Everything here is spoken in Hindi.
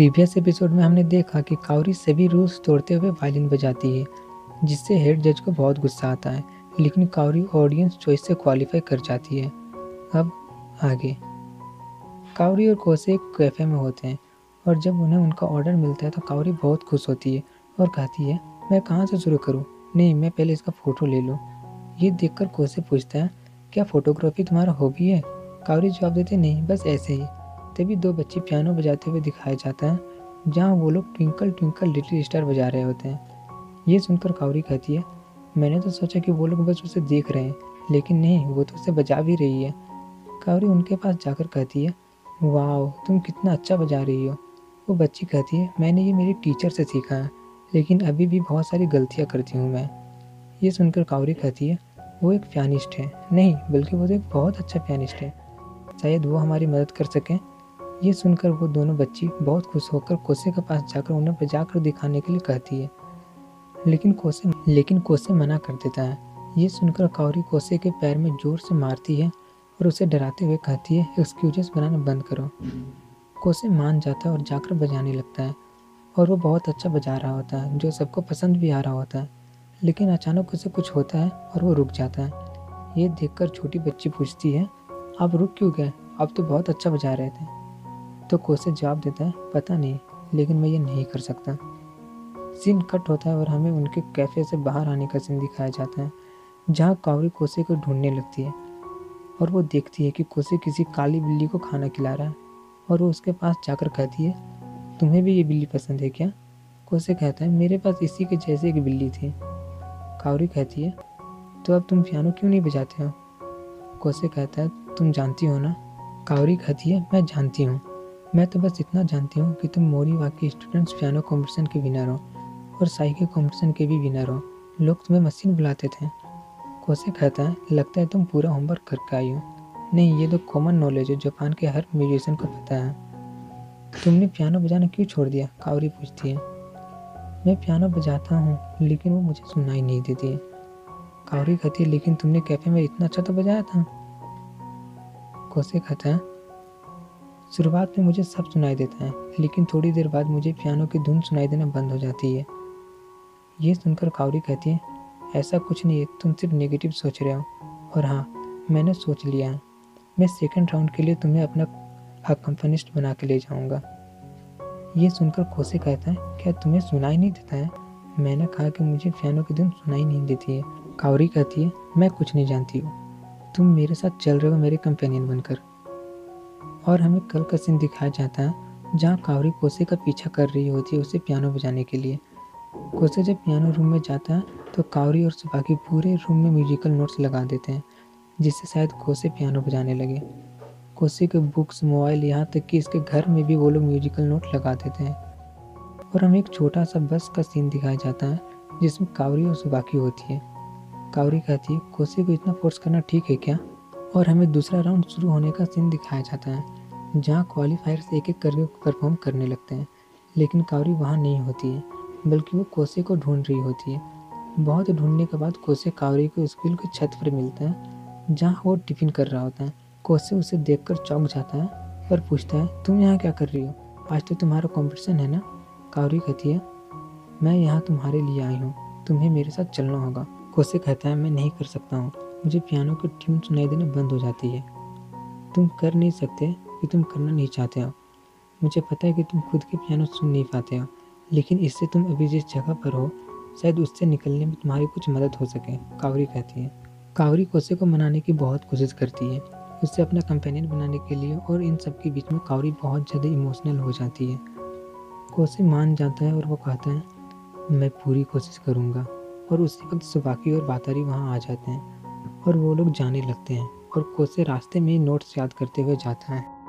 प्रीवियस एपिसोड में हमने देखा कि काउरी सभी रूल्स तोड़ते हुए वायलिन बजाती है, जिससे हेड जज को बहुत गुस्सा आता है, लेकिन काउरी ऑडियंस चॉइस से क्वालिफाई कर जाती है। अब आगे। काउरी और कोसे एक कैफ़े में होते हैं, और जब उन्हें उनका ऑर्डर मिलता है तो काउरी बहुत खुश होती है और कहती है, मैं कहाँ से शुरू करूँ? नहीं, मैं पहले इसका फ़ोटो ले लूँ। ये देखकर कोसे पूछता है, क्या फ़ोटोग्राफी तुम्हारा हॉबी है? काउरी जवाब देते नहीं, बस ऐसे ही। तभी दो बच्चे पियानो बजाते हुए दिखाया जाता है, जहाँ वो लोग ट्विंकल ट्विंकल लिटिल स्टार बजा रहे होते हैं। ये सुनकर कावरी कहती है, मैंने तो सोचा कि वो लोग बस उसे देख रहे हैं, लेकिन नहीं, वो तो उसे बजा भी रही है। कावरी उनके पास जाकर कहती है वाह तुम कितना अच्छा बजा रही हो। वो बच्ची कहती है, मैंने ये मेरी टीचर से सीखा है, लेकिन अभी भी बहुत सारी गलतियाँ करती हूँ मैं। ये सुनकर कावरी कहती है, वो एक पियानिस्ट है। नहीं, बल्कि वो तो एक बहुत अच्छा पियानिस्ट है। शायद वो हमारी मदद कर सकें। ये सुनकर वो दोनों बच्ची बहुत खुश होकर कोसे के पास जाकर उन्हें बजा कर दिखाने के लिए कहती है। लेकिन कोसे लेकिन कोसे मना कर देता है। ये सुनकर काउरी कोसे के पैर में ज़ोर से मारती है और उसे डराते हुए कहती है एक्सक्यूजेस बनाना बंद करो। कोसे मान जाता है और जाकर बजाने लगता है। और वो बहुत अच्छा बजा रहा होता है, जो सबको पसंद भी आ रहा होता है। लेकिन अचानक उसे कुछ होता है और वो रुक जाता है। ये देखकर छोटी बच्ची पूछती है, आप रुक क्यों गए? आप तो बहुत अच्छा बजा रहे थे। तो कोसे जवाब देता है, पता नहीं, लेकिन मैं ये नहीं कर सकता। सीन कट होता है और हमें उनके कैफ़े से बाहर आने का सीन दिखाया जाता है, जहाँ कावरी कोसे को ढूँढने लगती है। और वो देखती है कि कोसे किसी काली बिल्ली को खाना खिला रहा है, और वो उसके पास जाकर कहती है, तुम्हें भी ये बिल्ली पसंद है क्या? कोसे कहता है, मेरे पास इसी के जैसे एक बिल्ली थी। कावरी कहती है तो अब तुम पियानो क्यों नहीं बजाते हो? कोसे कहता है, तुम जानती हो ना? कावरी कहती है, मैं जानती हूँ। मैं तो बस इतना जानती हूँ कि तुम मोरी वाकी स्टूडेंट्स पियानो कॉम्पिटिशन के विनर हो और साई के कॉम्पिटिशन के भी विनर हो। लोग तुम्हें मशीन बुलाते थे। कोसे कहता है लगता है तुम पूरा होमवर्क करके आई हो। नहीं, ये तो कॉमन नॉलेज है, जापान के हर म्यूजिशियन को पता है। तुमने पियानो बजाना क्यों छोड़ दिया? कावरी पूछती है। मैं पियानो बजाता हूँ, लेकिन वो मुझे सुनाई नहीं देती। कावरी कहती है, लेकिन तुमने कैफ़े में इतना अच्छा तो बजाया था? कोसे कहता है शुरुआत में मुझे सब सुनाई देता है, लेकिन थोड़ी देर बाद मुझे पियानो की धुन सुनाई देना बंद हो जाती है। ये सुनकर कावरी कहती है, ऐसा कुछ नहीं है तुम सिर्फ़ नेगेटिव सोच रहे हो। और हाँ मैंने सोच लिया है। मैं सेकंड राउंड के लिए तुम्हें अपना अकम्पनिस्ट बना के ले जाऊँगा। ये सुनकर खोसे कहता है, क्या तुम्हें सुनाई नहीं देता है? मैंने कहा कि मुझे पियानो की धुन सुनाई नहीं देती है। कावरी कहती है, मैं कुछ नहीं जानती हूँ। तुम मेरे साथ चल रहे हो मेरे कंपेनियन बनकर। और हमें कल का सीन दिखाया जाता है, जहाँ कावरी कोसे का पीछा कर रही होती है उसे पियानो बजाने के लिए। कोसे जब पियानो रूम में जाता है तो कावरी और सुबाकी पूरे रूम में म्यूजिकल नोट्स लगा देते हैं, जिससे शायद कोसे पियानो बजाने लगे। कोसे के बुक्स, मोबाइल, यहाँ तक कि इसके घर में भी वो लोग म्यूजिकल नोट लगा देते हैं। और हमें एक छोटा सा बस का सीन दिखाया जाता है, जिसमें कावरी और सुबाकी होती है। कावरी कहती है, कोसे को इतना फोर्स करना ठीक है क्या? और हमें दूसरा राउंड शुरू होने का सीन दिखाया जाता है, जहाँ क्वालिफायर्स एक एक करके परफॉर्म करने लगते हैं, लेकिन कावरी वहाँ नहीं होती है, बल्कि वो कोसे को ढूंढ रही होती है। बहुत ढूँढने के बाद कोसे कावरी को स्कूल की छत पर मिलता है, जहाँ वो टिफ़िन कर रहा होता है। कोसे उसे देखकर चौंक जाता है और पूछता है, तुम यहाँ क्या कर रही हो? आज तो तुम्हारा कॉम्पिटिशन है ना? कावरी कहती है, मैं यहाँ तुम्हारे लिए आई हूँ, तुम्हें मेरे साथ चलना होगा। कोसे कहता है, मैं नहीं कर सकता हूँ। मुझे पियानो की ट्यून सुनाई देना बंद हो जाती है। तुम कर नहीं सकते कि तुम करना नहीं चाहते हो। मुझे पता है कि तुम खुद के पियानो सुन नहीं पाते हो, लेकिन इससे तुम अभी जिस जगह पर हो, शायद उससे निकलने में तुम्हारी कुछ मदद हो सके, कावरी कहती है। कावरी कोसे को मनाने की बहुत कोशिश करती है। उससे अपना कंपेनियन बनाने के लिए और इन सब के बीच में कावरी बहुत ज़्यादा इमोशनल हो जाती है। कोसे मान जाता है और वो कहता है, मैं पूरी कोशिश करूँगा। और उसी वक्त सुबाकी और बातारी वहाँ आ जाते हैं। और वो लोग जाने लगते हैं और कोसे रास्ते में नोट्स याद करते हुए जाता है।